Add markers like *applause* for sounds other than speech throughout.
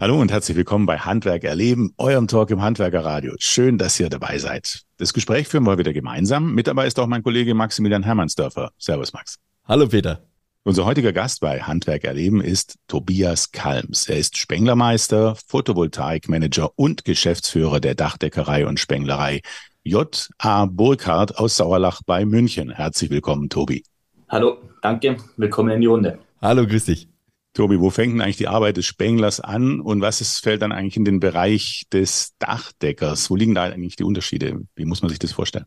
Hallo und herzlich willkommen bei Handwerk erleben, eurem Talk im Handwerkerradio. Schön, dass ihr dabei seid. Das Gespräch führen wir wieder gemeinsam. Mit dabei ist auch mein Kollege Maximilian Hermannsdörfer. Servus, Max. Hallo, Peter. Unser heutiger Gast bei Handwerk erleben ist Tobias Kalms. Er ist Spenglermeister, Photovoltaikmanager und Geschäftsführer der Dachdeckerei und Spenglerei J.A. Burkhardt aus Sauerlach bei München. Herzlich willkommen, Tobi. Hallo, danke. Willkommen in die Runde. Hallo, grüß dich. Tobi, wo fängt denn eigentlich die Arbeit des Spenglers an und was ist, fällt dann eigentlich in den Bereich des Dachdeckers? Wo liegen da eigentlich die Unterschiede? Wie muss man sich das vorstellen?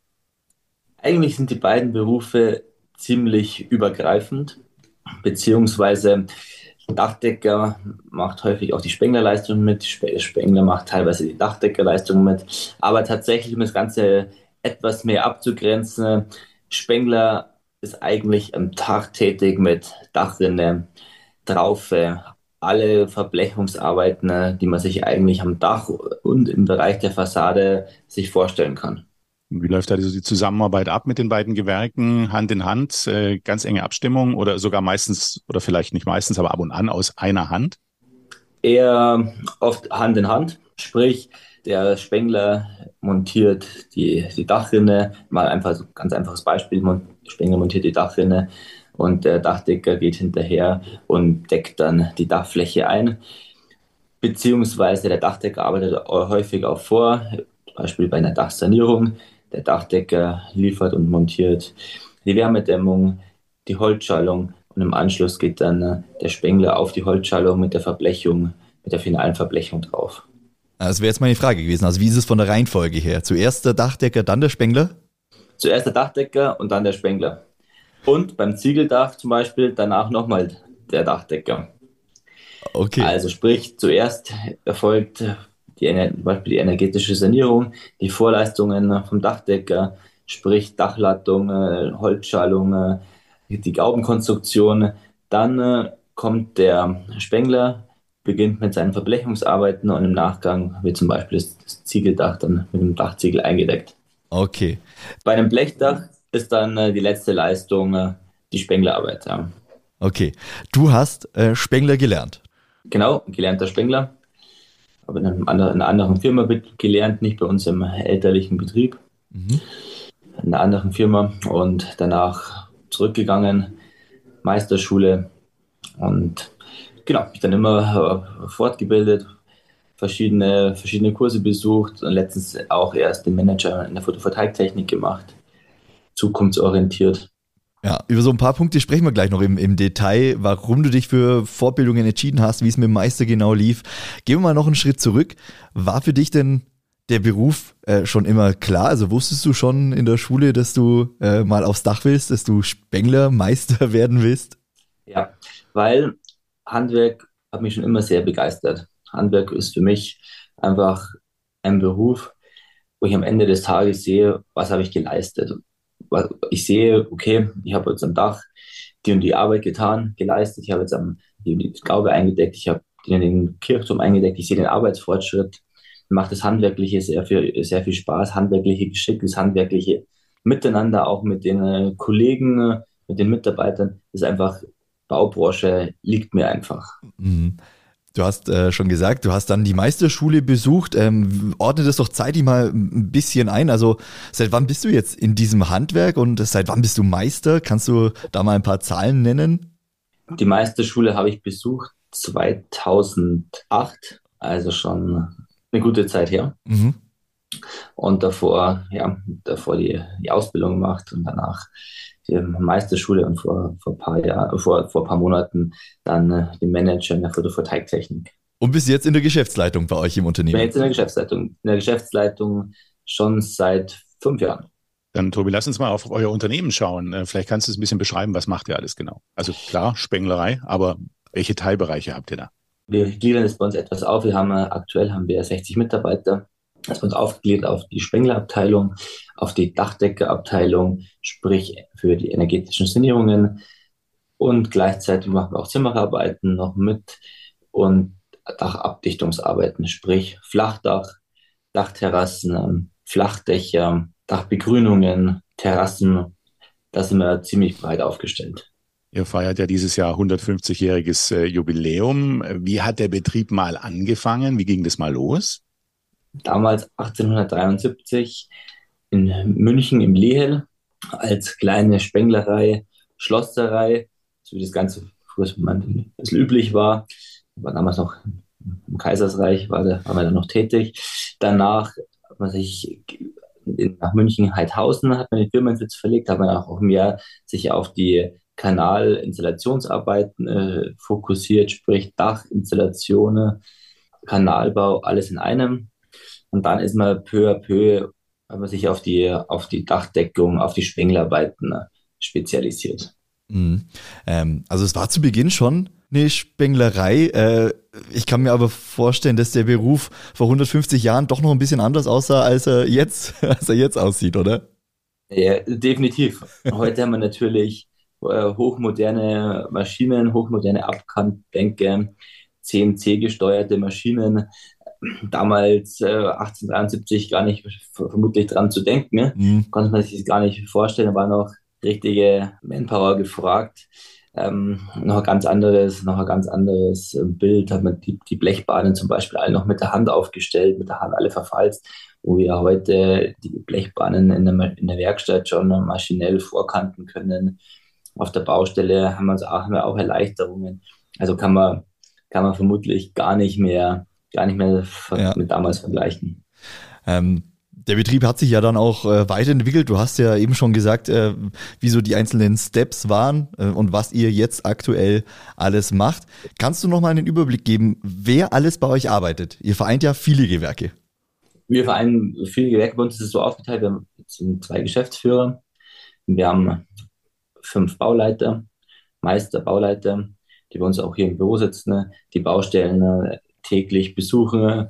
Eigentlich sind die beiden Berufe ziemlich übergreifend, beziehungsweise Dachdecker macht häufig auch die Spenglerleistung mit, Spengler macht teilweise die Dachdeckerleistung mit, aber tatsächlich, um das Ganze etwas mehr abzugrenzen, Spengler ist eigentlich am Tag tätig mit Dachrinne, Traufe, alle Verblechungsarbeiten, ne, die man sich eigentlich am Dach und im Bereich der Fassade sich vorstellen kann. Wie läuft da die Zusammenarbeit ab mit den beiden Gewerken Hand in Hand? Äh, ganz enge Abstimmung oder sogar meistens oder vielleicht nicht meistens, aber ab und an aus einer Hand? Eher oft Hand in Hand. Sprich, der Spengler montiert die, die Dachrinne. Mal einfach so ganz einfaches Beispiel. Spengler montiert die Dachrinne und der Dachdecker geht hinterher und deckt dann die Dachfläche ein. Beziehungsweise der Dachdecker arbeitet häufig auch vor, zum Beispiel bei einer Dachsanierung. Der Dachdecker liefert und montiert die Wärmedämmung, die Holzschallung und im Anschluss geht dann der Spengler auf die Holzschallung mit der Verblechung, mit der finalen Verblechung drauf. Das wäre jetzt meine Frage gewesen. Also wie ist es von der Reihenfolge her? Zuerst der Dachdecker, dann der Spengler? Zuerst der Dachdecker und dann der Spengler. Und beim Ziegeldach zum Beispiel danach nochmal der Dachdecker. Okay. Also sprich, zuerst erfolgt die, zum Beispiel die energetische Sanierung, die Vorleistungen vom Dachdecker, sprich Dachlattung, Holzschalung, die Gaubenkonstruktion. Dann äh, kommt der Spengler, beginnt mit seinen Verblechungsarbeiten und im Nachgang wird zum Beispiel das Ziegeldach dann mit dem Dachziegel eingedeckt. Okay. Bei einem Blechdach ist dann äh, die letzte Leistung äh, die Spenglerarbeit. Ja. Okay. Du hast äh, Spengler gelernt. Genau, gelernter Spengler. Aber in, einem anderen, in einer anderen Firma gelernt, nicht bei uns im elterlichen Betrieb. Mhm. In einer anderen Firma und danach zurückgegangen, Meisterschule und genau, mich dann immer fortgebildet, verschiedene, verschiedene Kurse besucht und letztens auch erst den Manager in der Photovoltaiktechnik gemacht zukunftsorientiert. Ja, über so ein paar Punkte sprechen wir gleich noch im, im Detail, warum du dich für Fortbildungen entschieden hast, wie es mit dem Meister genau lief. Gehen wir mal noch einen Schritt zurück. War für dich denn der Beruf äh, schon immer klar? Also wusstest du schon in der Schule, dass du äh, mal aufs Dach willst, dass du Spengler, Meister werden willst? Ja, weil Handwerk hat mich schon immer sehr begeistert. Handwerk ist für mich einfach ein Beruf, wo ich am Ende des Tages sehe, was habe ich geleistet ich sehe, okay, ich habe jetzt am Dach die und die Arbeit getan, geleistet, ich habe jetzt am, die, die Gaube eingedeckt, ich habe den Kirchturm eingedeckt, ich sehe den Arbeitsfortschritt, macht das Handwerkliche sehr viel, sehr viel Spaß, handwerkliche Geschick, das handwerkliche Miteinander auch mit den äh, Kollegen, mit den Mitarbeitern, ist einfach Baubranche liegt mir einfach. Mhm. Du hast äh, schon gesagt, du hast dann die Meisterschule besucht. Ähm, ordne das doch zeitlich mal ein bisschen ein. Also seit wann bist du jetzt in diesem Handwerk und seit wann bist du Meister? Kannst du da mal ein paar Zahlen nennen? Die Meisterschule habe ich besucht 2008, also schon eine gute Zeit her. Mhm. Und davor, ja, davor die, die Ausbildung gemacht und danach Meisterschule und vor, vor, paar Jahr, vor, vor ein paar Monaten dann äh, den Manager in der Photovoltaiktechnik. Und bis jetzt in der Geschäftsleitung bei euch im Unternehmen? Ich bin jetzt in der Geschäftsleitung. In der Geschäftsleitung schon seit fünf Jahren. Dann, Tobi, lass uns mal auf euer Unternehmen schauen. Äh, vielleicht kannst du es ein bisschen beschreiben, was macht ihr alles genau? Also klar, Spenglerei, aber welche Teilbereiche habt ihr da? Wir gliedern es bei uns etwas auf. Wir haben äh, aktuell haben wir 60 Mitarbeiter das wird aufgegliedert auf die Spenglerabteilung, auf die Dachdeckerabteilung, sprich für die energetischen Sanierungen. Und gleichzeitig machen wir auch Zimmerarbeiten noch mit und Dachabdichtungsarbeiten, sprich Flachdach, Dachterrassen, Flachdächer, Dachbegrünungen, Terrassen. Da sind wir ziemlich breit aufgestellt. Ihr feiert ja dieses Jahr 150-jähriges äh, Jubiläum. Wie hat der Betrieb mal angefangen? Wie ging das mal los? Damals 1873 in München im Lehel als kleine Spenglerei, Schlosserei, so wie das Ganze früher ein bisschen üblich war. War damals noch im Kaisersreich, war, da, war man dann noch tätig. Danach hat man sich nach München Heidhausen hat man den Firmensitz verlegt, hat man auch im Jahr sich auf die Kanalinstallationsarbeiten äh, fokussiert, sprich Dachinstallationen, Kanalbau, alles in einem. Und dann ist man peu à peu, hat man sich auf die, auf die Dachdeckung, auf die Spenglarbeiten äh, spezialisiert. Mhm. Ähm, also es war zu Beginn schon eine Spenglerei. Äh, ich kann mir aber vorstellen, dass der Beruf vor 150 Jahren doch noch ein bisschen anders aussah, als er jetzt, *laughs* als er jetzt aussieht, oder? Ja, definitiv. Heute haben wir natürlich äh, hochmoderne Maschinen, hochmoderne Abkantbänke, CNC-gesteuerte Maschinen. Damals äh, 1873 gar nicht vermutlich dran zu denken. Ne? Mhm. Konnte man sich das gar nicht vorstellen. Da war noch richtige Manpower gefragt. Ähm, noch ein ganz anderes, noch ein ganz anderes äh, Bild. Hat man die, die Blechbahnen zum Beispiel alle noch mit der Hand aufgestellt, mit der Hand alle verfalzt, wo wir heute die Blechbahnen in der, in der Werkstatt schon maschinell vorkanten können. Auf der Baustelle haben wir, auch, haben wir auch Erleichterungen. Also kann man, kann man vermutlich gar nicht mehr, gar nicht mehr ja. mit damals vergleichen. Ähm, der Betrieb hat sich ja dann auch äh, weiterentwickelt. Du hast ja eben schon gesagt, äh, wie so die einzelnen Steps waren äh, und was ihr jetzt aktuell alles macht. Kannst du noch mal einen Überblick geben, wer alles bei euch arbeitet? Ihr vereint ja viele Gewerke. Wir vereinen viele Gewerke. Bei uns ist es so aufgeteilt, wir haben zwei Geschäftsführer. Wir haben fünf Bauleiter, Meister, Bauleiter, die bei uns auch hier im Büro sitzen, die Baustellen äh, täglich besuchen,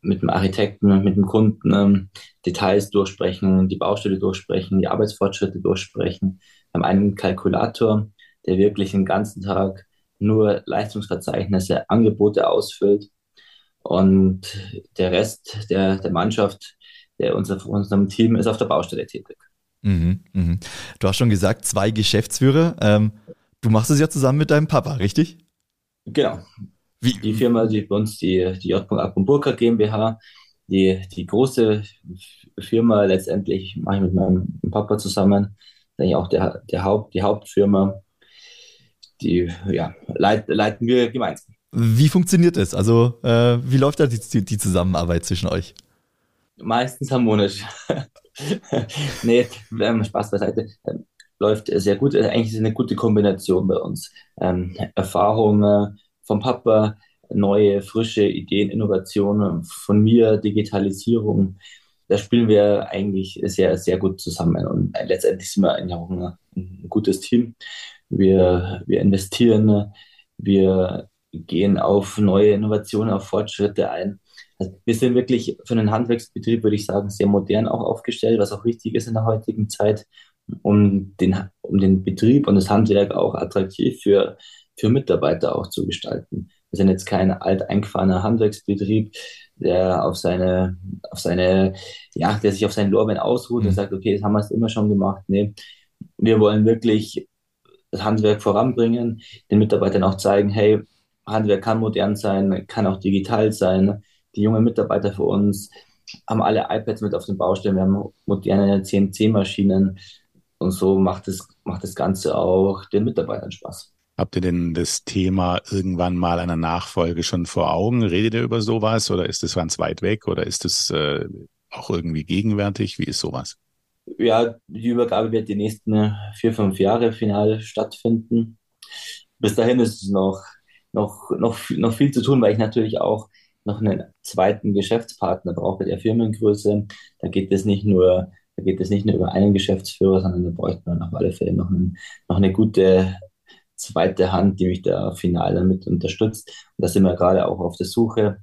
mit dem Architekten, mit dem Kunden ähm, Details durchsprechen, die Baustelle durchsprechen, die Arbeitsfortschritte durchsprechen. Wir haben einen Kalkulator, der wirklich den ganzen Tag nur Leistungsverzeichnisse, Angebote ausfüllt. Und der Rest der, der Mannschaft, der unser, unserem Team ist auf der Baustelle tätig. Mhm, mhm. Du hast schon gesagt, zwei Geschäftsführer. Ähm, du machst es ja zusammen mit deinem Papa, richtig? Genau. Wie? Die Firma, die bei uns die, die J. Burka GmbH, die, die große Firma letztendlich mache ich mit meinem Papa zusammen, dann auch der, der Haupt, die Hauptfirma, die ja, leit, leiten wir gemeinsam. Wie funktioniert es? Also, äh, wie läuft da die, die Zusammenarbeit zwischen euch? Meistens harmonisch. *laughs* nee, ähm, Spaß beiseite. Ähm, läuft sehr gut. Äh, eigentlich ist es eine gute Kombination bei uns. Ähm, Erfahrungen vom Papa, neue, frische Ideen, Innovationen von mir, Digitalisierung. Da spielen wir eigentlich sehr, sehr gut zusammen. Und letztendlich sind wir ein, ein gutes Team. Wir, wir investieren, wir gehen auf neue Innovationen, auf Fortschritte ein. Also wir sind wirklich für einen Handwerksbetrieb, würde ich sagen, sehr modern auch aufgestellt, was auch wichtig ist in der heutigen Zeit, um den, um den Betrieb und das Handwerk auch attraktiv für, für Mitarbeiter auch zu gestalten. Wir sind jetzt kein alteingefahrener Handwerksbetrieb, der auf seine, auf seine, ja, der sich auf seinen Lorbeeren ausruht mhm. und sagt, okay, das haben wir es immer schon gemacht. Nee, wir wollen wirklich das Handwerk voranbringen, den Mitarbeitern auch zeigen, hey, Handwerk kann modern sein, kann auch digital sein die jungen Mitarbeiter für uns haben alle iPads mit auf den Baustellen, wir haben moderne CNC-Maschinen und so macht das, macht das Ganze auch den Mitarbeitern Spaß. Habt ihr denn das Thema irgendwann mal einer Nachfolge schon vor Augen? Redet ihr über sowas oder ist das ganz weit weg oder ist es äh, auch irgendwie gegenwärtig? Wie ist sowas? Ja, die Übergabe wird die nächsten vier, fünf Jahre final stattfinden. Bis dahin ist es noch, noch, noch, noch viel zu tun, weil ich natürlich auch noch einen zweiten Geschäftspartner braucht bei der Firmengröße. Da geht es nicht nur, da geht es nicht nur über einen Geschäftsführer, sondern da bräuchte man auf alle Fälle noch, einen, noch eine gute zweite Hand, die mich da final damit unterstützt. Und da sind wir gerade auch auf der Suche.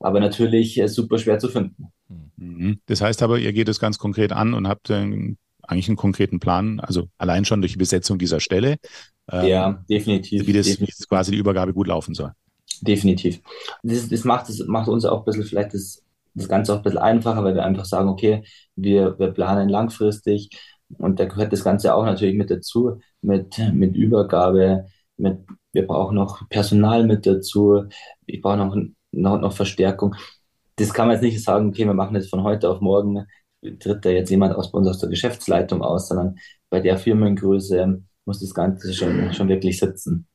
Aber natürlich äh, super schwer zu finden. Mhm. Das heißt aber, ihr geht es ganz konkret an und habt eigentlich einen konkreten Plan, also allein schon durch die Besetzung dieser Stelle. Ja, ähm, definitiv. Wie das, definitiv. wie das quasi die Übergabe gut laufen soll. Definitiv. Das, das, macht, das macht uns auch ein bisschen vielleicht das, das Ganze auch ein bisschen einfacher, weil wir einfach sagen, okay, wir, wir planen langfristig Und da gehört das Ganze auch natürlich mit dazu, mit, mit Übergabe, mit, wir brauchen noch Personal mit dazu, ich brauche noch, noch, noch Verstärkung. Das kann man jetzt nicht sagen, okay, wir machen das von heute auf morgen, tritt da jetzt jemand aus, bei uns aus der Geschäftsleitung aus, sondern bei der Firmengröße muss das Ganze schon, schon wirklich sitzen.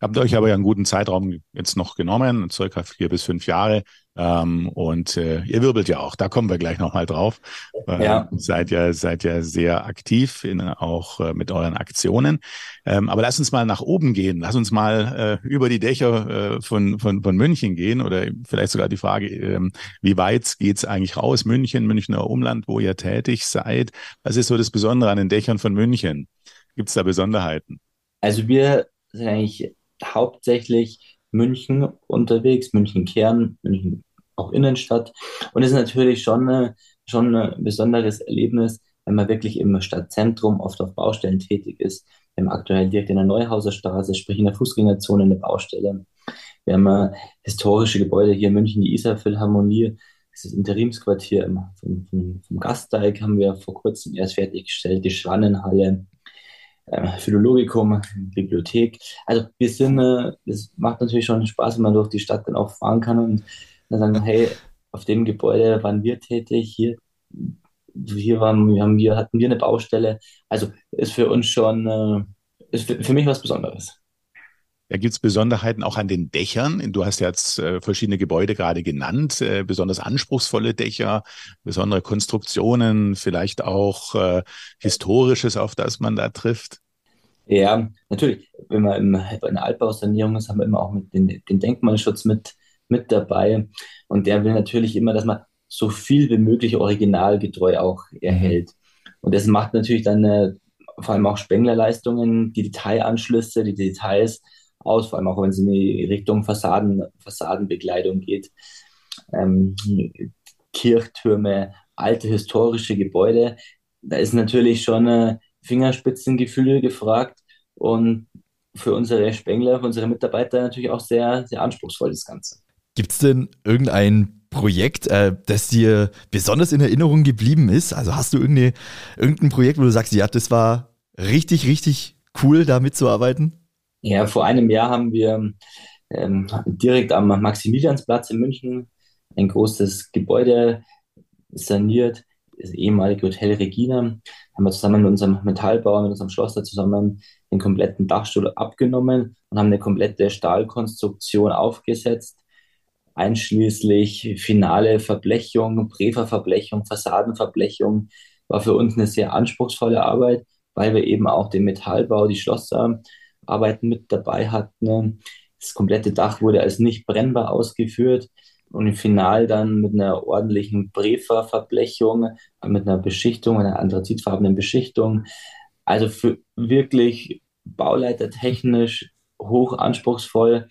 Habt euch aber ja einen guten Zeitraum jetzt noch genommen, circa vier bis fünf Jahre. Ähm, und äh, ihr wirbelt ja auch, da kommen wir gleich nochmal drauf. Äh, ja. Seid ja, seid ja sehr aktiv, in, auch äh, mit euren Aktionen. Ähm, aber lass uns mal nach oben gehen. Lass uns mal äh, über die Dächer äh, von, von, von München gehen oder vielleicht sogar die Frage, ähm, wie weit geht's eigentlich raus? München, Münchner Umland, wo ihr tätig seid. Was ist so das Besondere an den Dächern von München? Gibt's da Besonderheiten? Also wir sind eigentlich hauptsächlich München unterwegs, München Kern, München auch Innenstadt. Und es ist natürlich schon, eine, schon ein besonderes Erlebnis, wenn man wirklich im Stadtzentrum oft auf Baustellen tätig ist. Wir haben aktuell direkt in der Neuhauser Straße, sprich in der Fußgängerzone, eine Baustelle. Wir haben historische Gebäude hier in München, die Isar-Philharmonie, das Interimsquartier vom, vom, vom Gasteig haben wir vor kurzem erst fertiggestellt, die Schwannenhalle, äh, Philologikum, Bibliothek. Also wir sind, äh, es macht natürlich schon Spaß, wenn man durch die Stadt dann auch fahren kann und dann sagen, hey, auf dem Gebäude waren wir tätig, hier, hier waren, haben wir, hatten wir eine Baustelle. Also ist für uns schon, äh, ist für, für mich was Besonderes. Da gibt es Besonderheiten auch an den Dächern. Du hast jetzt äh, verschiedene Gebäude gerade genannt, äh, besonders anspruchsvolle Dächer, besondere Konstruktionen, vielleicht auch äh, Historisches, auf das man da trifft. Ja, natürlich. Wenn man im, bei einer Altbausanierung ist, haben wir immer auch den, den Denkmalschutz mit, mit dabei. Und der will natürlich immer, dass man so viel wie möglich originalgetreu auch erhält. Und das macht natürlich dann äh, vor allem auch Spenglerleistungen, die Detailanschlüsse, die Details aus, vor allem auch wenn es in die Richtung Fassaden, Fassadenbekleidung geht. Ähm, Kirchtürme, alte historische Gebäude, da ist natürlich schon äh, Fingerspitzengefühl gefragt und für unsere Spengler, für unsere Mitarbeiter natürlich auch sehr, sehr anspruchsvoll das Ganze. Gibt es denn irgendein Projekt, äh, das dir besonders in Erinnerung geblieben ist? Also hast du irgendein Projekt, wo du sagst, ja, das war richtig, richtig cool, da mitzuarbeiten? Ja, vor einem Jahr haben wir ähm, direkt am Maximiliansplatz in München ein großes Gebäude saniert, das ehemalige Hotel Regina. Haben wir zusammen mit unserem Metallbauer, mit unserem Schlosser zusammen den kompletten Dachstuhl abgenommen und haben eine komplette Stahlkonstruktion aufgesetzt, einschließlich finale Verblechung, Präferverblechung, Fassadenverblechung. War für uns eine sehr anspruchsvolle Arbeit, weil wir eben auch den Metallbau, die Schlosser Arbeiten mit dabei hatten. Das komplette Dach wurde als nicht brennbar ausgeführt und im Final dann mit einer ordentlichen Brefa-Verblechung, mit einer Beschichtung, einer anthrazitfarbenen Beschichtung. Also für wirklich bauleitertechnisch hoch anspruchsvoll,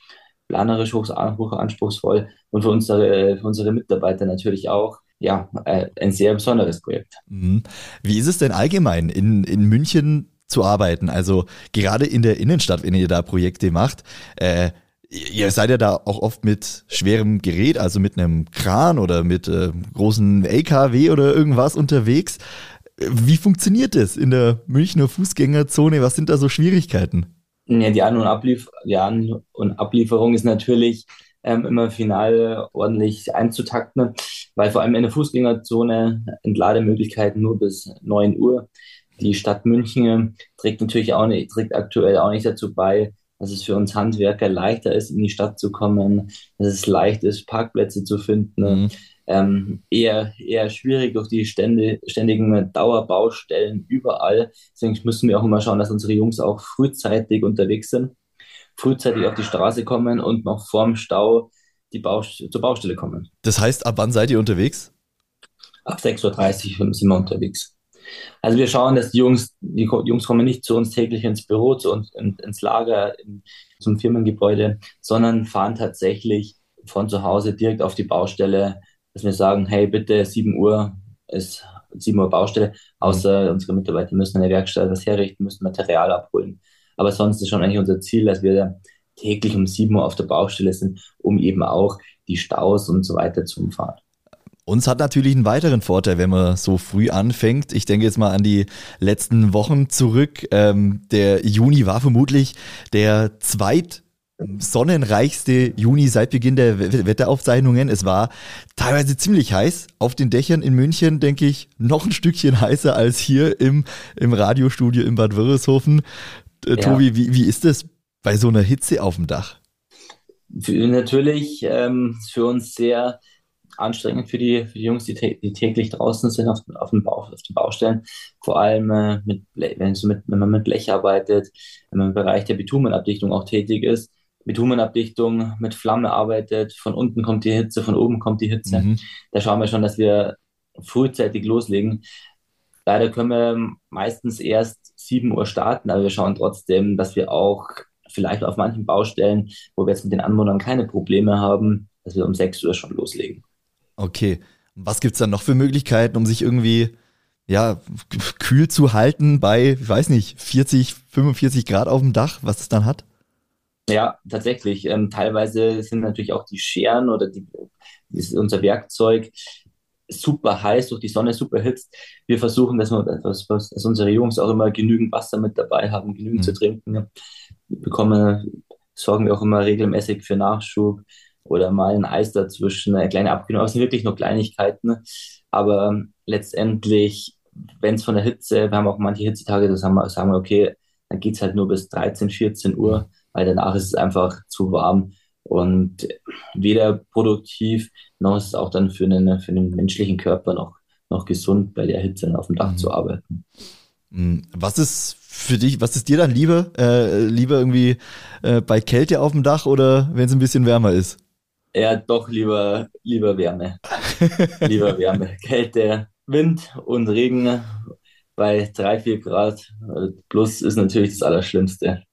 planerisch hoch, hoch anspruchsvoll und für unsere, für unsere Mitarbeiter natürlich auch ja, äh, ein sehr besonderes Projekt. Mhm. Wie ist es denn allgemein in, in München zu arbeiten. Also gerade in der Innenstadt, wenn ihr da Projekte macht, äh, ihr seid ja da auch oft mit schwerem Gerät, also mit einem Kran oder mit äh, großen LKW oder irgendwas unterwegs. Wie funktioniert das in der Münchner Fußgängerzone? Was sind da so Schwierigkeiten? Ja, die An- und, Ablief die An und Ablieferung ist natürlich ähm, immer final ordentlich einzutakten, weil vor allem in der Fußgängerzone Entlademöglichkeiten nur bis 9 Uhr die Stadt München trägt natürlich auch nicht, trägt aktuell auch nicht dazu bei, dass es für uns Handwerker leichter ist, in die Stadt zu kommen, dass es leicht ist, Parkplätze zu finden. Mhm. Ähm, eher, eher schwierig durch die stände, ständigen Dauerbaustellen überall. Deswegen müssen wir auch immer schauen, dass unsere Jungs auch frühzeitig unterwegs sind, frühzeitig auf die Straße kommen und noch vorm Stau die Baust zur Baustelle kommen. Das heißt, ab wann seid ihr unterwegs? Ab 6.30 Uhr sind wir unterwegs. Also wir schauen, dass die Jungs, die Jungs kommen nicht zu uns täglich ins Büro, zu uns ins Lager, in, zum Firmengebäude, sondern fahren tatsächlich von zu Hause direkt auf die Baustelle, dass wir sagen, hey, bitte 7 Uhr ist 7 Uhr Baustelle, außer mhm. unsere Mitarbeiter müssen in der Werkstatt was herrichten, müssen Material abholen. Aber sonst ist schon eigentlich unser Ziel, dass wir täglich um 7 Uhr auf der Baustelle sind, um eben auch die Staus und so weiter zu umfahren. Uns hat natürlich einen weiteren Vorteil, wenn man so früh anfängt. Ich denke jetzt mal an die letzten Wochen zurück. Ähm, der Juni war vermutlich der zweit sonnenreichste Juni seit Beginn der Wetteraufzeichnungen. Es war teilweise ziemlich heiß. Auf den Dächern in München, denke ich, noch ein Stückchen heißer als hier im, im Radiostudio in Bad Wörishofen. Äh, ja. Tobi, wie, wie ist das bei so einer Hitze auf dem Dach? Natürlich ähm, für uns sehr anstrengend für die, für die Jungs, die, die täglich draußen sind auf, auf, dem Bau, auf den Baustellen. Vor allem, äh, mit, wenn, mit, wenn man mit Blech arbeitet, wenn man im Bereich der Bitumenabdichtung auch tätig ist. Bitumenabdichtung mit Flamme arbeitet, von unten kommt die Hitze, von oben kommt die Hitze. Mhm. Da schauen wir schon, dass wir frühzeitig loslegen. Leider können wir meistens erst 7 Uhr starten, aber wir schauen trotzdem, dass wir auch vielleicht auf manchen Baustellen, wo wir jetzt mit den Anwohnern keine Probleme haben, dass wir um 6 Uhr schon loslegen. Okay. Was gibt es dann noch für Möglichkeiten, um sich irgendwie ja, kühl zu halten bei, ich weiß nicht, 40, 45 Grad auf dem Dach, was es dann hat? Ja, tatsächlich. Ähm, teilweise sind natürlich auch die Scheren oder die, unser Werkzeug super heiß, durch die Sonne super hitzt. Wir versuchen, dass, wir, dass, dass unsere Jungs auch immer genügend Wasser mit dabei haben, genügend mhm. zu trinken. Wir bekommen, sorgen wir auch immer regelmäßig für Nachschub oder mal ein Eis dazwischen, eine kleine Abkühlung. Das sind wirklich nur Kleinigkeiten. Aber letztendlich, wenn es von der Hitze, wir haben auch manche Hitzetage, da sagen wir, sagen wir okay, dann geht es halt nur bis 13, 14 Uhr, weil danach ist es einfach zu warm und weder produktiv noch ist es auch dann für einen, für einen menschlichen Körper noch, noch gesund, bei der Hitze auf dem Dach mhm. zu arbeiten. Mhm. Was ist für dich, was ist dir dann lieber? Äh, lieber irgendwie äh, bei Kälte auf dem Dach oder wenn es ein bisschen wärmer ist? Ja, doch lieber, lieber Wärme. *laughs* lieber Wärme. Kälte, Wind und Regen bei 3, 4 Grad plus ist natürlich das Allerschlimmste.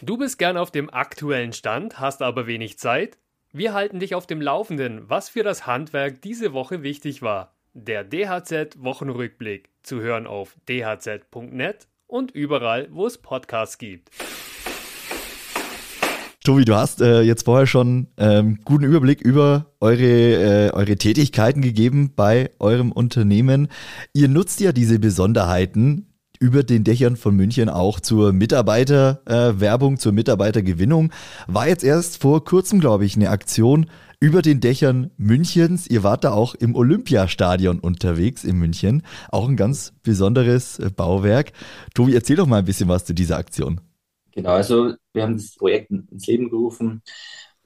Du bist gern auf dem aktuellen Stand, hast aber wenig Zeit? Wir halten dich auf dem Laufenden, was für das Handwerk diese Woche wichtig war. Der DHZ Wochenrückblick zu hören auf dhz.net und überall, wo es Podcasts gibt. Tobi, du hast äh, jetzt vorher schon ähm, guten Überblick über eure, äh, eure Tätigkeiten gegeben bei eurem Unternehmen. Ihr nutzt ja diese Besonderheiten über den Dächern von München auch zur Mitarbeiterwerbung, äh, zur Mitarbeitergewinnung. War jetzt erst vor kurzem, glaube ich, eine Aktion über den Dächern Münchens. Ihr wart da auch im Olympiastadion unterwegs in München. Auch ein ganz besonderes äh, Bauwerk. Tobi, erzähl doch mal ein bisschen was zu dieser Aktion. Genau, also wir haben das Projekt ins Leben gerufen,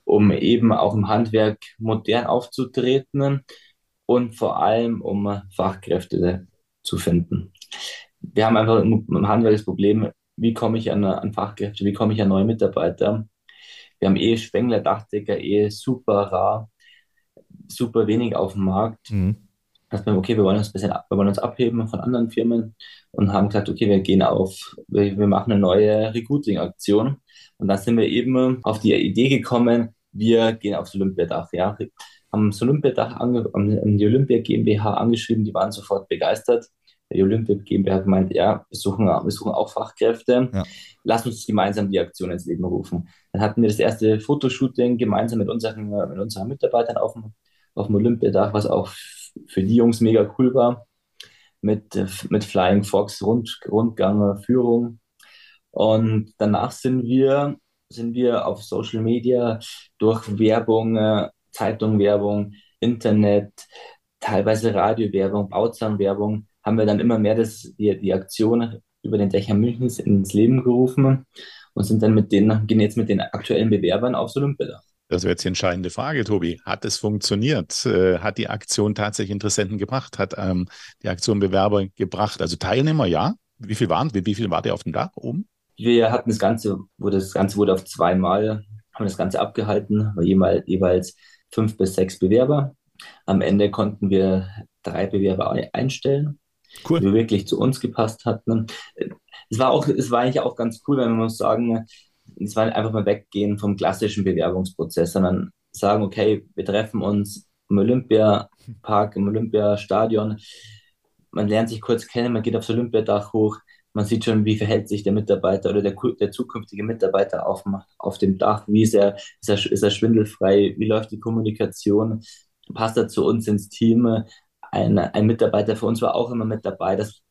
um eben auch im Handwerk modern aufzutreten und vor allem um Fachkräfte zu finden. Wir haben einfach im Handwerk das Problem, wie komme ich an, an Fachkräfte, wie komme ich an neue Mitarbeiter. Wir haben eh Spengler, Dachdecker, eh super rar, super wenig auf dem Markt. Mhm dass wir, okay, wir wollen uns ein bisschen, wir wollen uns abheben von anderen Firmen und haben gesagt, okay, wir gehen auf, wir, wir machen eine neue Recruiting-Aktion. Und dann sind wir eben auf die Idee gekommen, wir gehen aufs Olympiadach, ja. Haben das Olympiadach, ange, haben die Olympia GmbH angeschrieben, die waren sofort begeistert. Die Olympia GmbH hat gemeint, ja, wir suchen, wir suchen auch Fachkräfte. Ja. Lass uns gemeinsam die Aktion ins Leben rufen. Dann hatten wir das erste Fotoshooting gemeinsam mit unseren, mit unseren Mitarbeitern auf dem, auf dem Olympiadach, was auch für die Jungs mega cool war. Mit, mit Flying Fox Rund, Rundgang, Führung. Und danach sind wir, sind wir auf Social Media durch Werbung, äh, Zeitungwerbung, Internet, teilweise Radiowerbung, Bauzahnwerbung, haben wir dann immer mehr das, die, die Aktion über den Dächern Münchens ins Leben gerufen und sind dann mit denen, gehen jetzt mit den aktuellen Bewerbern aufs Olympiadach. Das wäre jetzt die entscheidende Frage, Tobi. Hat es funktioniert? Äh, hat die Aktion tatsächlich Interessenten gebracht? Hat ähm, die Aktion Bewerber gebracht? Also Teilnehmer, ja. Wie viel waren? Wie, wie viel war der auf dem Dach oben? Wir hatten das Ganze, wurde das Ganze wurde auf zweimal, haben das Ganze abgehalten, war jeweils, jeweils fünf bis sechs Bewerber. Am Ende konnten wir drei Bewerber einstellen, cool. die wirklich zu uns gepasst hatten. Es war auch, es war eigentlich auch ganz cool, wenn man muss sagen, es war einfach mal weggehen vom klassischen Bewerbungsprozess, sondern sagen, okay, wir treffen uns im Olympiapark, im Olympiastadion. Man lernt sich kurz kennen, man geht aufs Olympiadach hoch, man sieht schon, wie verhält sich der Mitarbeiter oder der, der zukünftige Mitarbeiter auf, auf dem Dach, wie ist er, ist er, ist er schwindelfrei, wie läuft die Kommunikation, passt er zu uns ins Team. Ein, ein Mitarbeiter für uns war auch immer mit dabei. Das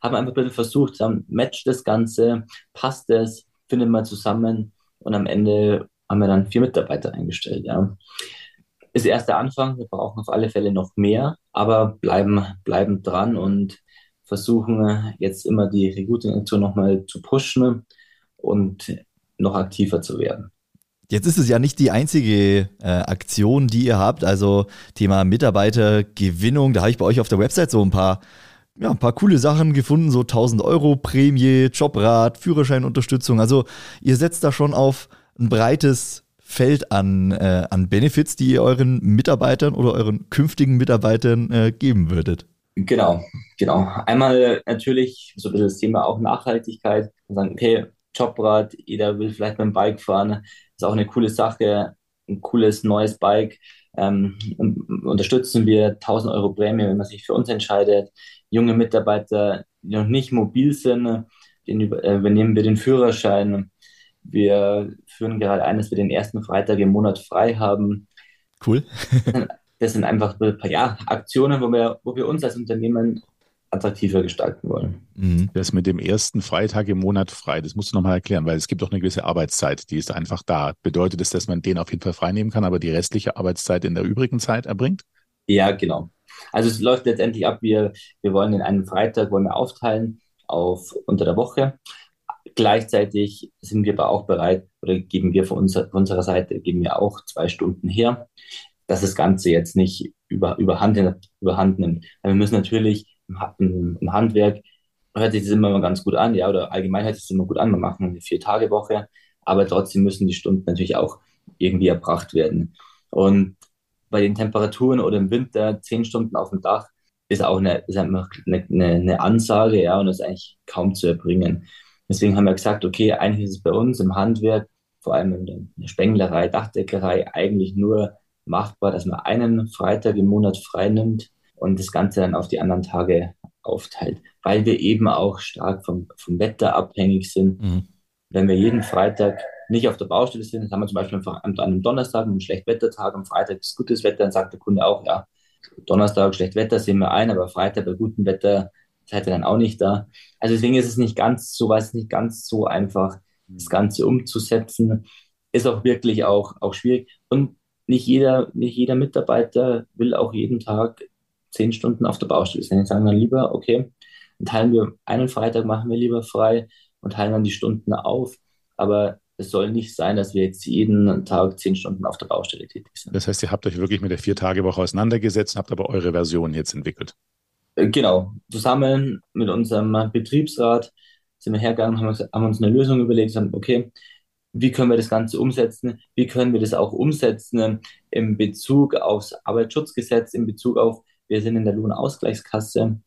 haben wir einfach ein bisschen versucht, dann matcht das Ganze, passt es, findet man zusammen und am Ende haben wir dann vier Mitarbeiter eingestellt. Ja. Ist erst der Anfang, wir brauchen auf alle Fälle noch mehr, aber bleiben, bleiben dran und versuchen jetzt immer die Recruiting-Aktion nochmal zu pushen und noch aktiver zu werden. Jetzt ist es ja nicht die einzige äh, Aktion, die ihr habt, also Thema Mitarbeitergewinnung. Da habe ich bei euch auf der Website so ein paar, ja, ein paar coole Sachen gefunden, so 1000 Euro Prämie, Jobrat, Führerscheinunterstützung. Also ihr setzt da schon auf ein breites Feld an, äh, an Benefits, die ihr euren Mitarbeitern oder euren künftigen Mitarbeitern äh, geben würdet. Genau, genau. Einmal natürlich so ein bisschen das Thema auch Nachhaltigkeit. Und sagen, okay, Jobrad, jeder will vielleicht mit dem Bike fahren, ist auch eine coole Sache, ein cooles neues Bike. Ähm, unterstützen wir 1000 Euro Prämie, wenn man sich für uns entscheidet. Junge Mitarbeiter, die noch nicht mobil sind, den äh, übernehmen wir den Führerschein. Wir führen gerade ein, dass wir den ersten Freitag im Monat frei haben. Cool. *laughs* das sind einfach ja, Aktionen, wo wir, wo wir uns als Unternehmen attraktiver gestalten wollen. Mhm. Das mit dem ersten Freitag im Monat frei, das musst du nochmal erklären, weil es gibt doch eine gewisse Arbeitszeit, die ist einfach da. Bedeutet das, dass man den auf jeden Fall frei nehmen kann, aber die restliche Arbeitszeit in der übrigen Zeit erbringt? Ja, genau. Also es läuft letztendlich ab, wir, wir wollen den einen Freitag wollen wir aufteilen auf unter der Woche. Gleichzeitig sind wir aber auch bereit oder geben wir von, unser, von unserer Seite geben wir auch zwei Stunden her, dass das Ganze jetzt nicht über, überhand, überhand nimmt. Wir müssen natürlich im, im Handwerk hört sich das immer ganz gut an, ja, oder allgemein hört sich das immer gut an. Wir machen eine Vier-Tage-Woche, aber trotzdem müssen die Stunden natürlich auch irgendwie erbracht werden. Und bei den Temperaturen oder im Winter zehn Stunden auf dem Dach ist auch eine, ist einfach eine, eine, eine Ansage, ja, und ist eigentlich kaum zu erbringen. Deswegen haben wir gesagt, okay, eigentlich ist es bei uns im Handwerk, vor allem in der Spenglerei, Dachdeckerei, eigentlich nur machbar, dass man einen Freitag im Monat frei nimmt und das Ganze dann auf die anderen Tage aufteilt, weil wir eben auch stark vom, vom Wetter abhängig sind. Mhm. Wenn wir jeden Freitag nicht auf der Baustelle sind, das haben wir zum Beispiel an einem Donnerstag, einen Schlechtwettertag, am Freitag ist gutes Wetter, dann sagt der Kunde auch, ja, Donnerstag schlecht Wetter sehen wir ein, aber Freitag bei gutem Wetter seid ihr dann auch nicht da. Also deswegen ist es nicht ganz so, was nicht ganz so einfach, das Ganze umzusetzen. Ist auch wirklich auch, auch schwierig. Und nicht jeder, nicht jeder Mitarbeiter will auch jeden Tag zehn Stunden auf der Baustelle sind. Jetzt sagen dann lieber, okay, dann teilen wir einen Freitag, machen wir lieber frei und teilen dann die Stunden auf. Aber es soll nicht sein, dass wir jetzt jeden Tag zehn Stunden auf der Baustelle tätig sind. Das heißt, ihr habt euch wirklich mit der Vier-Tage-Woche auseinandergesetzt, habt aber eure Version jetzt entwickelt. Äh, genau. Zusammen mit unserem Betriebsrat sind wir hergegangen, haben, haben uns eine Lösung überlegt, sagen, okay, wie können wir das Ganze umsetzen? Wie können wir das auch umsetzen in Bezug aufs Arbeitsschutzgesetz, in Bezug auf wir sind in der Lohnausgleichskasse,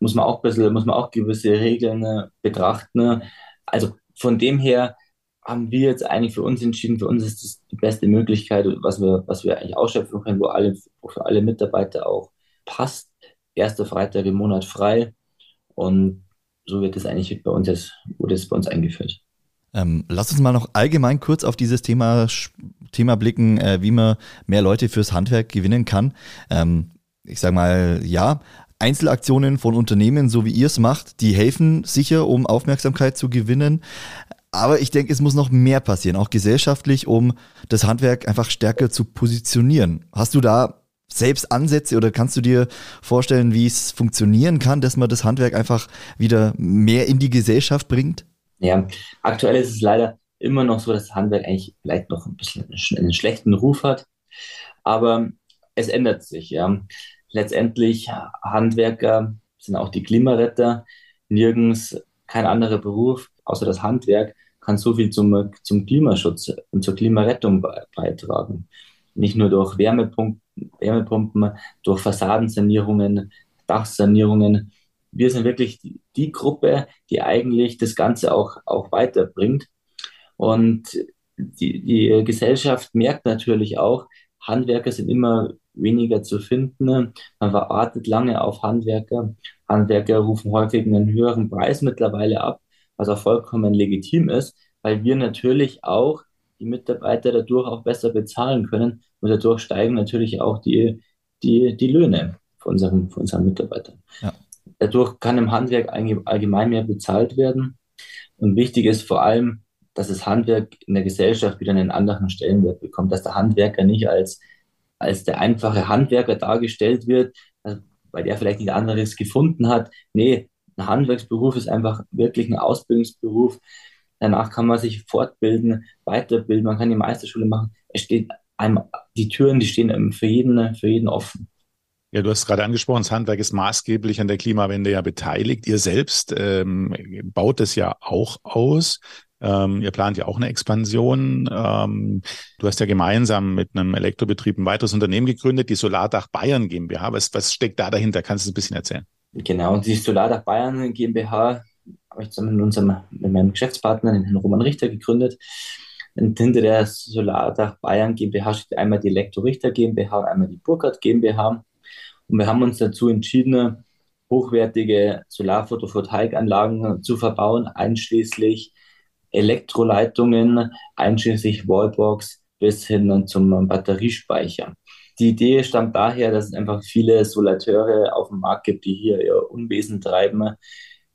muss man auch ein bisschen, muss man auch gewisse Regeln äh, betrachten. Also von dem her haben wir jetzt eigentlich für uns entschieden, für uns ist das die beste Möglichkeit, was wir, was wir eigentlich ausschöpfen können, wo alle, für alle Mitarbeiter auch passt. Erster Freitag im Monat frei und so wird es eigentlich bei uns jetzt, wurde es bei uns eingeführt. Ähm, lass uns mal noch allgemein kurz auf dieses Thema, Thema blicken, äh, wie man mehr Leute fürs Handwerk gewinnen kann. Ähm, ich sag mal, ja, Einzelaktionen von Unternehmen, so wie ihr es macht, die helfen sicher, um Aufmerksamkeit zu gewinnen. Aber ich denke, es muss noch mehr passieren, auch gesellschaftlich, um das Handwerk einfach stärker zu positionieren. Hast du da selbst Ansätze oder kannst du dir vorstellen, wie es funktionieren kann, dass man das Handwerk einfach wieder mehr in die Gesellschaft bringt? Ja, aktuell ist es leider immer noch so, dass das Handwerk eigentlich vielleicht noch ein bisschen einen schlechten Ruf hat. Aber es ändert sich. Ja letztendlich Handwerker sind auch die Klimaretter. Nirgends kein anderer Beruf, außer das Handwerk, kann so viel zum, zum Klimaschutz und zur Klimarettung beitragen. Nicht nur durch Wärmepumpen, Wärmepumpen durch Fassadensanierungen, Dachsanierungen. Wir sind wirklich die, die Gruppe, die eigentlich das Ganze auch, auch weiterbringt. Und die, die Gesellschaft merkt natürlich auch, Handwerker sind immer weniger zu finden. Man wartet lange auf Handwerker. Handwerker rufen häufig einen höheren Preis mittlerweile ab, was auch vollkommen legitim ist, weil wir natürlich auch die Mitarbeiter dadurch auch besser bezahlen können und dadurch steigen natürlich auch die, die, die Löhne von unseren, von unseren Mitarbeitern. Ja. Dadurch kann im Handwerk allgemein mehr bezahlt werden. Und wichtig ist vor allem, dass das Handwerk in der Gesellschaft wieder einen anderen Stellenwert bekommt, dass der Handwerker nicht als, als der einfache Handwerker dargestellt wird, weil der vielleicht nichts anderes gefunden hat. Nee, ein Handwerksberuf ist einfach wirklich ein Ausbildungsberuf. Danach kann man sich fortbilden, weiterbilden, man kann die Meisterschule machen. Es steht einem, die Türen, die stehen für jeden, für jeden offen. Ja, du hast gerade angesprochen, das Handwerk ist maßgeblich an der Klimawende ja beteiligt. Ihr selbst ähm, baut es ja auch aus. Ähm, ihr plant ja auch eine Expansion. Ähm, du hast ja gemeinsam mit einem Elektrobetrieb ein weiteres Unternehmen gegründet, die Solardach Bayern GmbH. Was, was steckt da dahinter? Kannst du ein bisschen erzählen? Genau, die Solardach Bayern GmbH habe ich zusammen mit, unserem, mit meinem Geschäftspartner, den Herrn Roman Richter, gegründet. Und hinter der Solardach Bayern GmbH steht einmal die Elektro Richter GmbH und einmal die Burkhardt GmbH. Und wir haben uns dazu entschieden, hochwertige Solarphotovoltaikanlagen zu verbauen, einschließlich Elektroleitungen, einschließlich Wallbox bis hin zum Batteriespeicher. Die Idee stammt daher, dass es einfach viele Solateure auf dem Markt gibt, die hier ihr Unwesen treiben,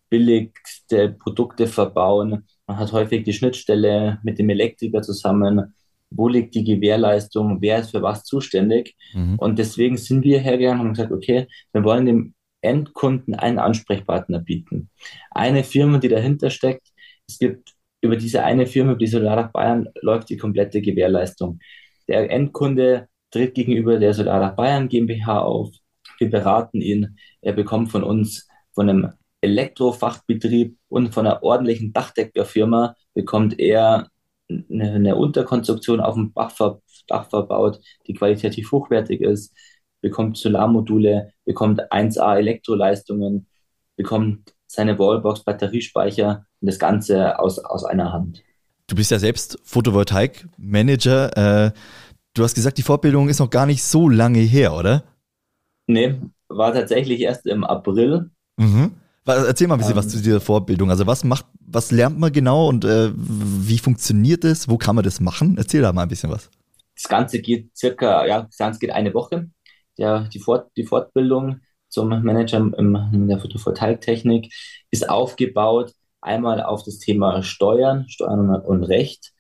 billigste Produkte verbauen. Man hat häufig die Schnittstelle mit dem Elektriker zusammen wo liegt die Gewährleistung, wer ist für was zuständig. Mhm. Und deswegen sind wir hergegangen und haben gesagt, okay, wir wollen dem Endkunden einen Ansprechpartner bieten. Eine Firma, die dahinter steckt. Es gibt über diese eine Firma, über die Solardach Bayern, läuft die komplette Gewährleistung. Der Endkunde tritt gegenüber der Solardach Bayern GmbH auf. Wir beraten ihn. Er bekommt von uns, von einem Elektrofachbetrieb und von einer ordentlichen Dachdeckerfirma, bekommt er eine, eine Unterkonstruktion auf dem Dach, ver, Dach verbaut, die qualitativ hochwertig ist, bekommt Solarmodule, bekommt 1A Elektroleistungen, bekommt seine Wallbox, Batteriespeicher und das Ganze aus, aus einer Hand. Du bist ja selbst Photovoltaik-Manager. Äh, du hast gesagt, die Fortbildung ist noch gar nicht so lange her, oder? Nee, war tatsächlich erst im April. Mhm. Erzähl mal ein bisschen ähm, was zu dieser Fortbildung. Also was macht, was lernt man genau und äh, wie funktioniert es? Wo kann man das machen? Erzähl da mal ein bisschen was. Das Ganze geht circa, ja, das Ganze geht eine Woche. Ja, die, Fort, die Fortbildung zum Manager in der Photovoltaiktechnik ist aufgebaut einmal auf das Thema Steuern, Steuern und Recht.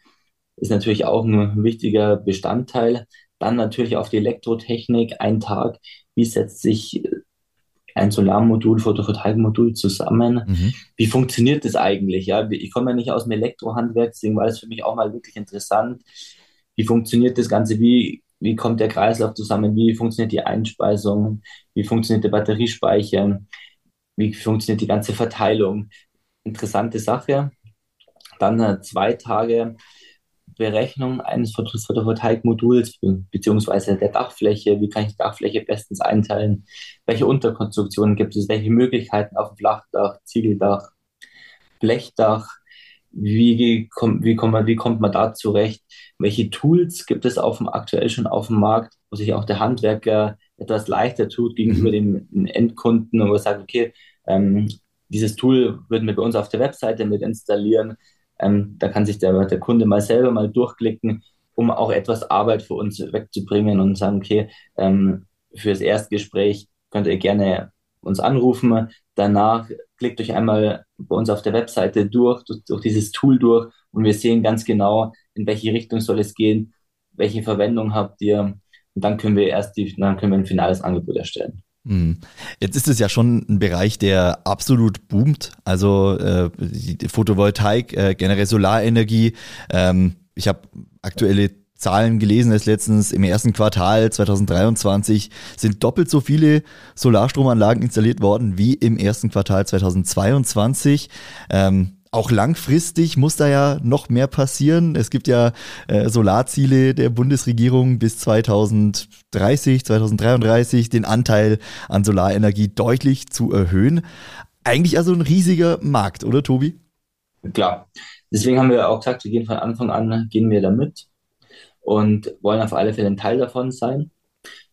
Ist natürlich auch ein wichtiger Bestandteil. Dann natürlich auf die Elektrotechnik, ein Tag. Wie setzt sich ein Solarmodul, Photovoltaikmodul zusammen. Mhm. Wie funktioniert das eigentlich? Ja, ich komme ja nicht aus dem Elektrohandwerk, deswegen war das für mich auch mal wirklich interessant. Wie funktioniert das Ganze? Wie, wie kommt der Kreislauf zusammen? Wie funktioniert die Einspeisung? Wie funktioniert der Batteriespeicher? Wie funktioniert die ganze Verteilung? Interessante Sache. Dann äh, zwei Tage Berechnung eines Photovoltaikmoduls beziehungsweise der Dachfläche, wie kann ich die Dachfläche bestens einteilen, welche Unterkonstruktionen gibt es, welche Möglichkeiten auf dem Flachdach, Ziegeldach, Blechdach, wie, kommt, wie, kommt man, wie kommt man da zurecht, welche Tools gibt es auf dem, aktuell schon auf dem Markt, wo sich auch der Handwerker etwas leichter tut gegenüber mhm. den Endkunden und wo er sagt, okay, ähm, dieses Tool würden wir bei uns auf der Webseite mit installieren, ähm, da kann sich der, der Kunde mal selber mal durchklicken, um auch etwas Arbeit für uns wegzubringen und sagen, okay, ähm, für das Erstgespräch könnt ihr gerne uns anrufen. Danach klickt euch einmal bei uns auf der Webseite durch, durch, durch dieses Tool durch und wir sehen ganz genau, in welche Richtung soll es gehen, welche Verwendung habt ihr. Und dann können wir erst die, dann können wir ein finales Angebot erstellen. Hm. Jetzt ist es ja schon ein Bereich, der absolut boomt. Also äh, die Photovoltaik, äh, generell Solarenergie. Ähm, ich habe aktuelle Zahlen gelesen erst letztens. Im ersten Quartal 2023 sind doppelt so viele Solarstromanlagen installiert worden wie im ersten Quartal 2022. Ähm, auch langfristig muss da ja noch mehr passieren. Es gibt ja äh, Solarziele der Bundesregierung bis 2030, 2033, den Anteil an Solarenergie deutlich zu erhöhen. Eigentlich also ein riesiger Markt, oder Tobi? Klar. Deswegen haben wir auch gesagt, wir gehen von Anfang an, gehen wir da mit und wollen auf alle Fälle ein Teil davon sein.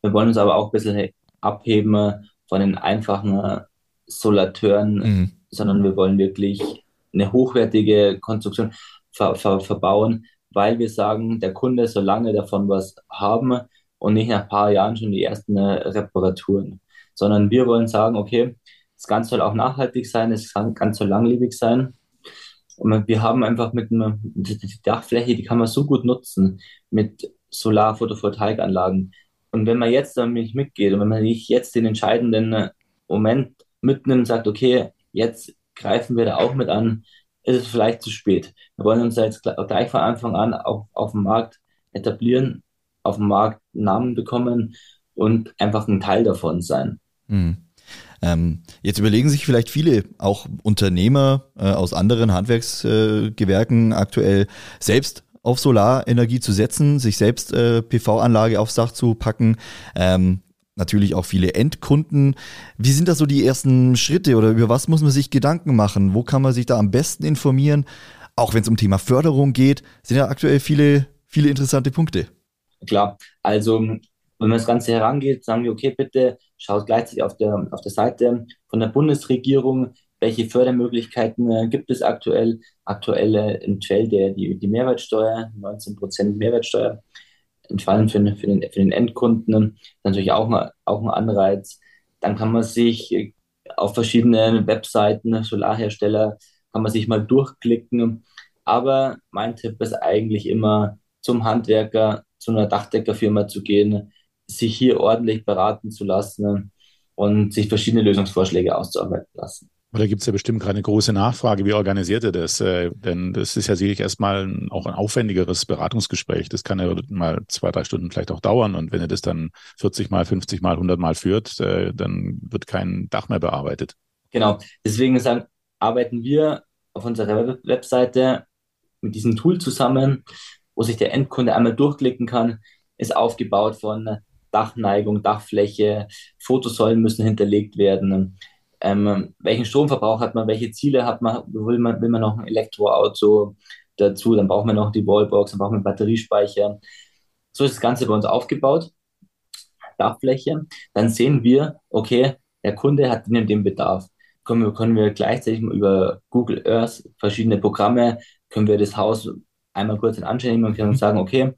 Wir wollen uns aber auch ein bisschen abheben von den einfachen Solateuren, mhm. sondern wir wollen wirklich eine hochwertige Konstruktion ver, ver, verbauen, weil wir sagen, der Kunde, solange davon was haben, und nicht nach ein paar Jahren schon die ersten äh, Reparaturen, sondern wir wollen sagen, okay, das Ganze soll auch nachhaltig sein, es kann ganz so langlebig sein. Und wir haben einfach mit einer Dachfläche, die kann man so gut nutzen mit Solar-Photovoltaikanlagen. Und wenn man jetzt damit mitgeht und wenn man nicht jetzt den entscheidenden äh, Moment mitnimmt und sagt, okay, jetzt greifen wir da auch mit an, ist es vielleicht zu spät. Wir wollen uns jetzt gleich von Anfang an auch auf dem Markt etablieren, auf dem Markt Namen bekommen und einfach ein Teil davon sein. Mhm. Ähm, jetzt überlegen sich vielleicht viele, auch Unternehmer äh, aus anderen Handwerksgewerken äh, aktuell selbst auf Solarenergie zu setzen, sich selbst äh, PV-Anlage aufs Dach zu packen. Ähm, natürlich auch viele Endkunden. Wie sind da so die ersten Schritte oder über was muss man sich Gedanken machen? Wo kann man sich da am besten informieren? Auch wenn es um Thema Förderung geht, sind ja aktuell viele, viele interessante Punkte. Klar, also wenn man das Ganze herangeht, sagen wir, okay, bitte schaut gleichzeitig auf der, auf der Seite von der Bundesregierung, welche Fördermöglichkeiten äh, gibt es aktuell. Aktuell äh, entfällt der, die, die Mehrwertsteuer, 19% Mehrwertsteuer entfallen für, für, den, für den Endkunden. Natürlich auch, auch ein Anreiz. Dann kann man sich äh, auf verschiedene Webseiten, Solarhersteller, kann man sich mal durchklicken. Aber mein Tipp ist eigentlich immer zum Handwerker, zu einer Dachdeckerfirma zu gehen, sich hier ordentlich beraten zu lassen und sich verschiedene Lösungsvorschläge auszuarbeiten lassen. Oder gibt es ja bestimmt gerade eine große Nachfrage, wie organisiert ihr das? Äh, denn das ist ja sicherlich erstmal auch ein aufwendigeres Beratungsgespräch. Das kann ja mal zwei, drei Stunden vielleicht auch dauern. Und wenn ihr das dann 40 mal, 50 mal, 100 mal führt, äh, dann wird kein Dach mehr bearbeitet. Genau. Deswegen sagen, arbeiten wir auf unserer Webseite mit diesem Tool zusammen, wo sich der Endkunde einmal durchklicken kann, ist aufgebaut von Dachneigung, Dachfläche, Fotosäulen müssen hinterlegt werden. Ähm, welchen Stromverbrauch hat man, welche Ziele hat man, will man, will man noch ein Elektroauto dazu, dann braucht man noch die Wallbox, dann braucht man Batteriespeicher. So ist das Ganze bei uns aufgebaut. Dachfläche. Dann sehen wir, okay, der Kunde hat den, den Bedarf. Können wir, können wir gleichzeitig über Google Earth verschiedene Programme, können wir das Haus einmal kurz in Anschau nehmen und können sagen, okay,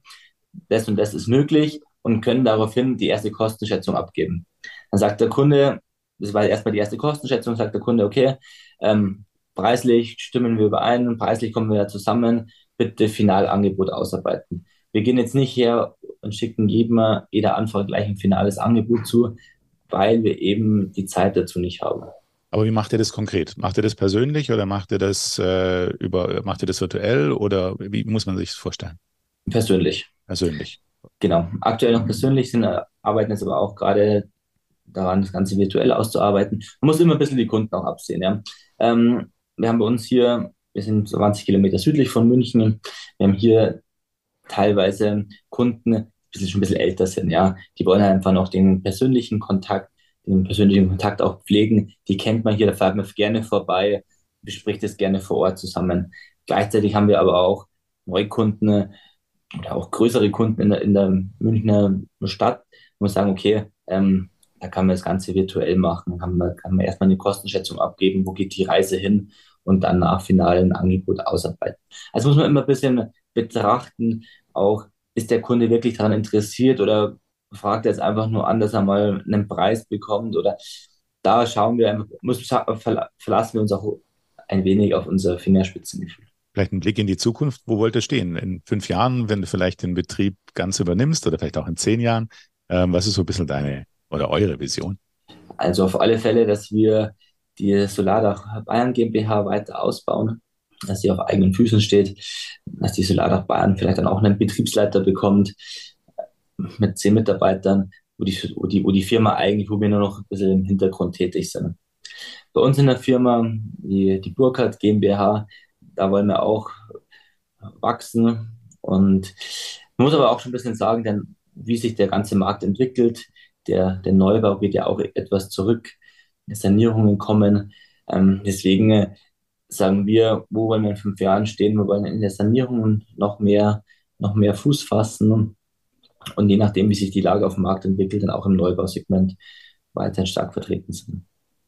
das und das ist möglich und können daraufhin die erste Kostenschätzung abgeben. Dann sagt der Kunde, das war erstmal die erste Kostenschätzung, sagt der Kunde, okay, ähm, preislich stimmen wir überein, preislich kommen wir ja zusammen, bitte Finalangebot ausarbeiten. Wir gehen jetzt nicht her und schicken jedem, jeder Anfrage gleich ein finales Angebot zu, weil wir eben die Zeit dazu nicht haben. Aber wie macht ihr das konkret? Macht ihr das persönlich oder macht ihr das äh, über, macht ihr das virtuell oder wie muss man sich das vorstellen? Persönlich. Persönlich. Genau. Aktuell noch persönlich sind, arbeiten jetzt aber auch gerade daran, das Ganze virtuell auszuarbeiten. Man muss immer ein bisschen die Kunden auch absehen. Ja. Ähm, wir haben bei uns hier, wir sind 20 Kilometer südlich von München. Wir haben hier teilweise Kunden, die schon ein bisschen älter sind. Ja. Die wollen einfach noch den persönlichen Kontakt, den persönlichen Kontakt auch pflegen. Die kennt man hier, da fährt man gerne vorbei, bespricht es gerne vor Ort zusammen. Gleichzeitig haben wir aber auch Neukunden oder auch größere Kunden in der, in der Münchner Stadt, wo man sagen, okay, ähm, da kann man das Ganze virtuell machen, kann man, kann man erstmal eine Kostenschätzung abgeben, wo geht die Reise hin und dann nach Finale ein Angebot ausarbeiten. Also muss man immer ein bisschen betrachten, auch ist der Kunde wirklich daran interessiert oder fragt er jetzt einfach nur an, dass er mal einen Preis bekommt oder da schauen wir muss, verlassen wir uns auch ein wenig auf unser Fingerspitzengefühl. Vielleicht ein Blick in die Zukunft. Wo wollt ihr stehen? In fünf Jahren, wenn du vielleicht den Betrieb ganz übernimmst oder vielleicht auch in zehn Jahren? Ähm, was ist so ein bisschen deine oder eure Vision? Also auf alle Fälle, dass wir die Solardach Bayern GmbH weiter ausbauen, dass sie auf eigenen Füßen steht, dass die Solardach Bayern vielleicht dann auch einen Betriebsleiter bekommt mit zehn Mitarbeitern, wo die, wo die, wo die Firma eigentlich, wo wir nur noch ein bisschen im Hintergrund tätig sind. Bei uns in der Firma, die, die Burkhardt GmbH, da wollen wir auch wachsen und muss aber auch schon ein bisschen sagen, denn wie sich der ganze Markt entwickelt, der, der Neubau geht ja auch etwas zurück, Sanierungen kommen. Ähm, deswegen äh, sagen wir, wo wollen wir in fünf Jahren stehen? Wir wollen in der Sanierung noch mehr, noch mehr Fuß fassen und je nachdem, wie sich die Lage auf dem Markt entwickelt, dann auch im Neubausegment weiterhin stark vertreten sind.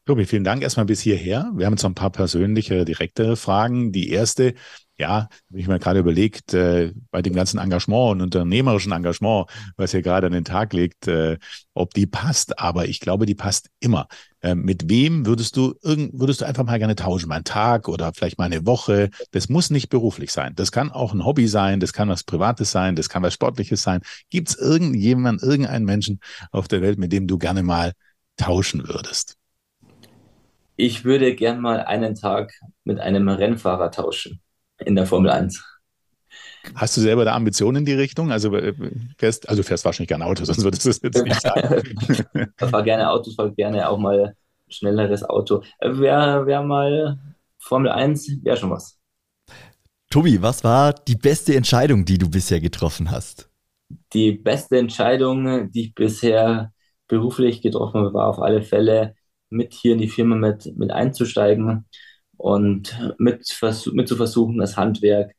Tobi, vielen Dank erstmal bis hierher. Wir haben jetzt noch ein paar persönliche, direktere Fragen. Die erste, Ja, wenn ich mir gerade überlegt, äh, bei dem ganzen Engagement und unternehmerischen Engagement, was ihr gerade an den Tag legt, äh, ob die passt. Aber ich glaube, die passt immer. Äh, mit wem würdest du irgend, würdest du einfach mal gerne tauschen? Mal einen Tag oder vielleicht mal eine Woche? Das muss nicht beruflich sein. Das kann auch ein Hobby sein, das kann was Privates sein, das kann was Sportliches sein. Gibt es irgendjemanden, irgendeinen Menschen auf der Welt, mit dem du gerne mal tauschen würdest? Ich würde gern mal einen Tag mit einem Rennfahrer tauschen in der Formel 1. Hast du selber da Ambitionen in die Richtung? Also äh, fährst, also fährst wahrscheinlich gerne Auto, *laughs* sonst würdest du es jetzt nicht sagen. *laughs* ich fahre gerne Autos, fahre gerne auch mal ein schnelleres Auto. Wäre wär mal Formel 1, wäre schon was. Tobi, was war die beste Entscheidung, die du bisher getroffen hast? Die beste Entscheidung, die ich bisher beruflich getroffen habe, war auf alle Fälle, mit hier in die Firma mit, mit einzusteigen und mit, mit zu versuchen, das Handwerk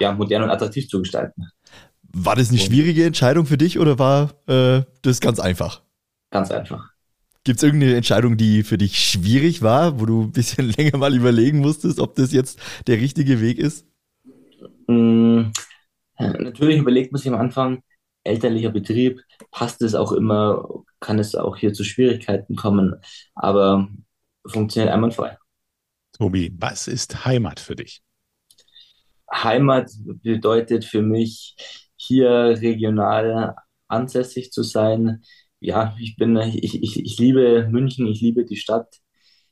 ja, modern und attraktiv zu gestalten. War das eine schwierige Entscheidung für dich oder war äh, das ganz einfach? Ganz einfach. Gibt es irgendeine Entscheidung, die für dich schwierig war, wo du ein bisschen *laughs* länger mal überlegen musstest, ob das jetzt der richtige Weg ist? Mm, natürlich überlegt man sich am Anfang, elterlicher Betrieb, passt es auch immer, kann es auch hier zu Schwierigkeiten kommen, aber funktioniert einwandfrei. Tobi, was ist Heimat für dich? Heimat bedeutet für mich, hier regional ansässig zu sein. Ja, ich bin, ich, ich, ich liebe München, ich liebe die Stadt.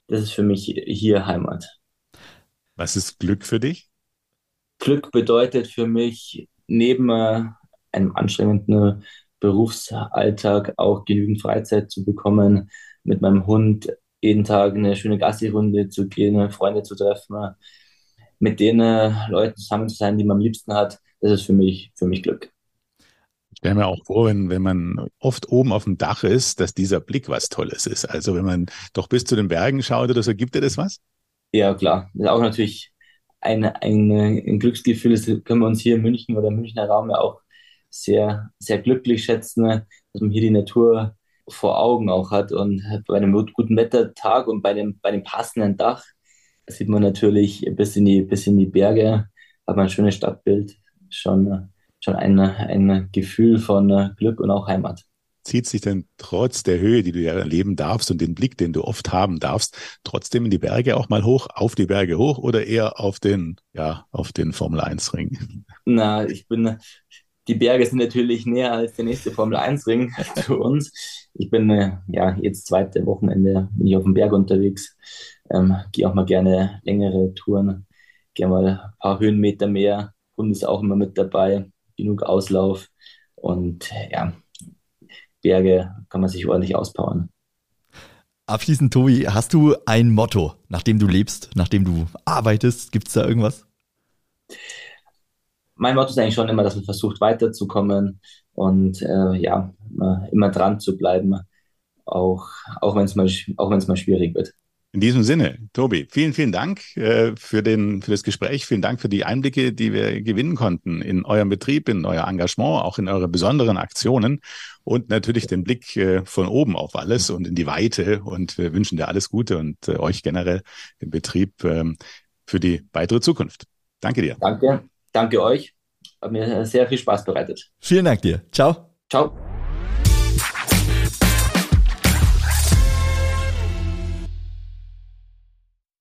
Das ist für mich hier Heimat. Was ist Glück für dich? Glück bedeutet für mich neben äh, einem anstrengenden Berufsalltag auch genügend Freizeit zu bekommen, mit meinem Hund jeden Tag eine schöne Gassi-Runde zu gehen, Freunde zu treffen, mit den Leuten zusammen zu sein, die man am liebsten hat, das ist für mich, für mich Glück. Ich stelle mir auch vor, wenn, wenn man oft oben auf dem Dach ist, dass dieser Blick was Tolles ist. Also wenn man doch bis zu den Bergen schaut oder so, gibt dir das was? Ja, klar. Das ist auch natürlich ein, ein, ein Glücksgefühl. Das können wir uns hier in München oder im Münchner Raum ja auch sehr, sehr glücklich schätzen, dass man hier die Natur vor Augen auch hat und bei einem guten Wettertag und bei dem, bei dem passenden Dach sieht man natürlich bis in die, bis in die Berge, hat man ein schönes Stadtbild, schon, schon ein, ein Gefühl von Glück und auch Heimat. Zieht sich denn trotz der Höhe, die du ja erleben darfst und den Blick, den du oft haben darfst, trotzdem in die Berge auch mal hoch, auf die Berge hoch oder eher auf den, ja, auf den Formel 1 Ring? Na, ich bin, die Berge sind natürlich näher als der nächste Formel 1 Ring *laughs* für uns. Ich bin, ja, jetzt zweite Wochenende bin ich auf dem Berg unterwegs ähm, gehe auch mal gerne längere Touren, gehe mal ein paar Höhenmeter mehr. Hund ist auch immer mit dabei, genug Auslauf und ja, Berge kann man sich ordentlich auspowern. Abschließend, Tobi, hast du ein Motto, nach dem du lebst, nach dem du arbeitest? Gibt es da irgendwas? Mein Motto ist eigentlich schon immer, dass man versucht weiterzukommen und äh, ja, immer dran zu bleiben, auch, auch wenn es mal, mal schwierig wird. In diesem Sinne, Tobi, vielen, vielen Dank äh, für, den, für das Gespräch. Vielen Dank für die Einblicke, die wir gewinnen konnten in eurem Betrieb, in euer Engagement, auch in eure besonderen Aktionen und natürlich den Blick äh, von oben auf alles und in die Weite. Und wir wünschen dir alles Gute und äh, euch generell im Betrieb ähm, für die weitere Zukunft. Danke dir. Danke, danke euch. Hat mir sehr viel Spaß bereitet. Vielen Dank dir. Ciao. Ciao.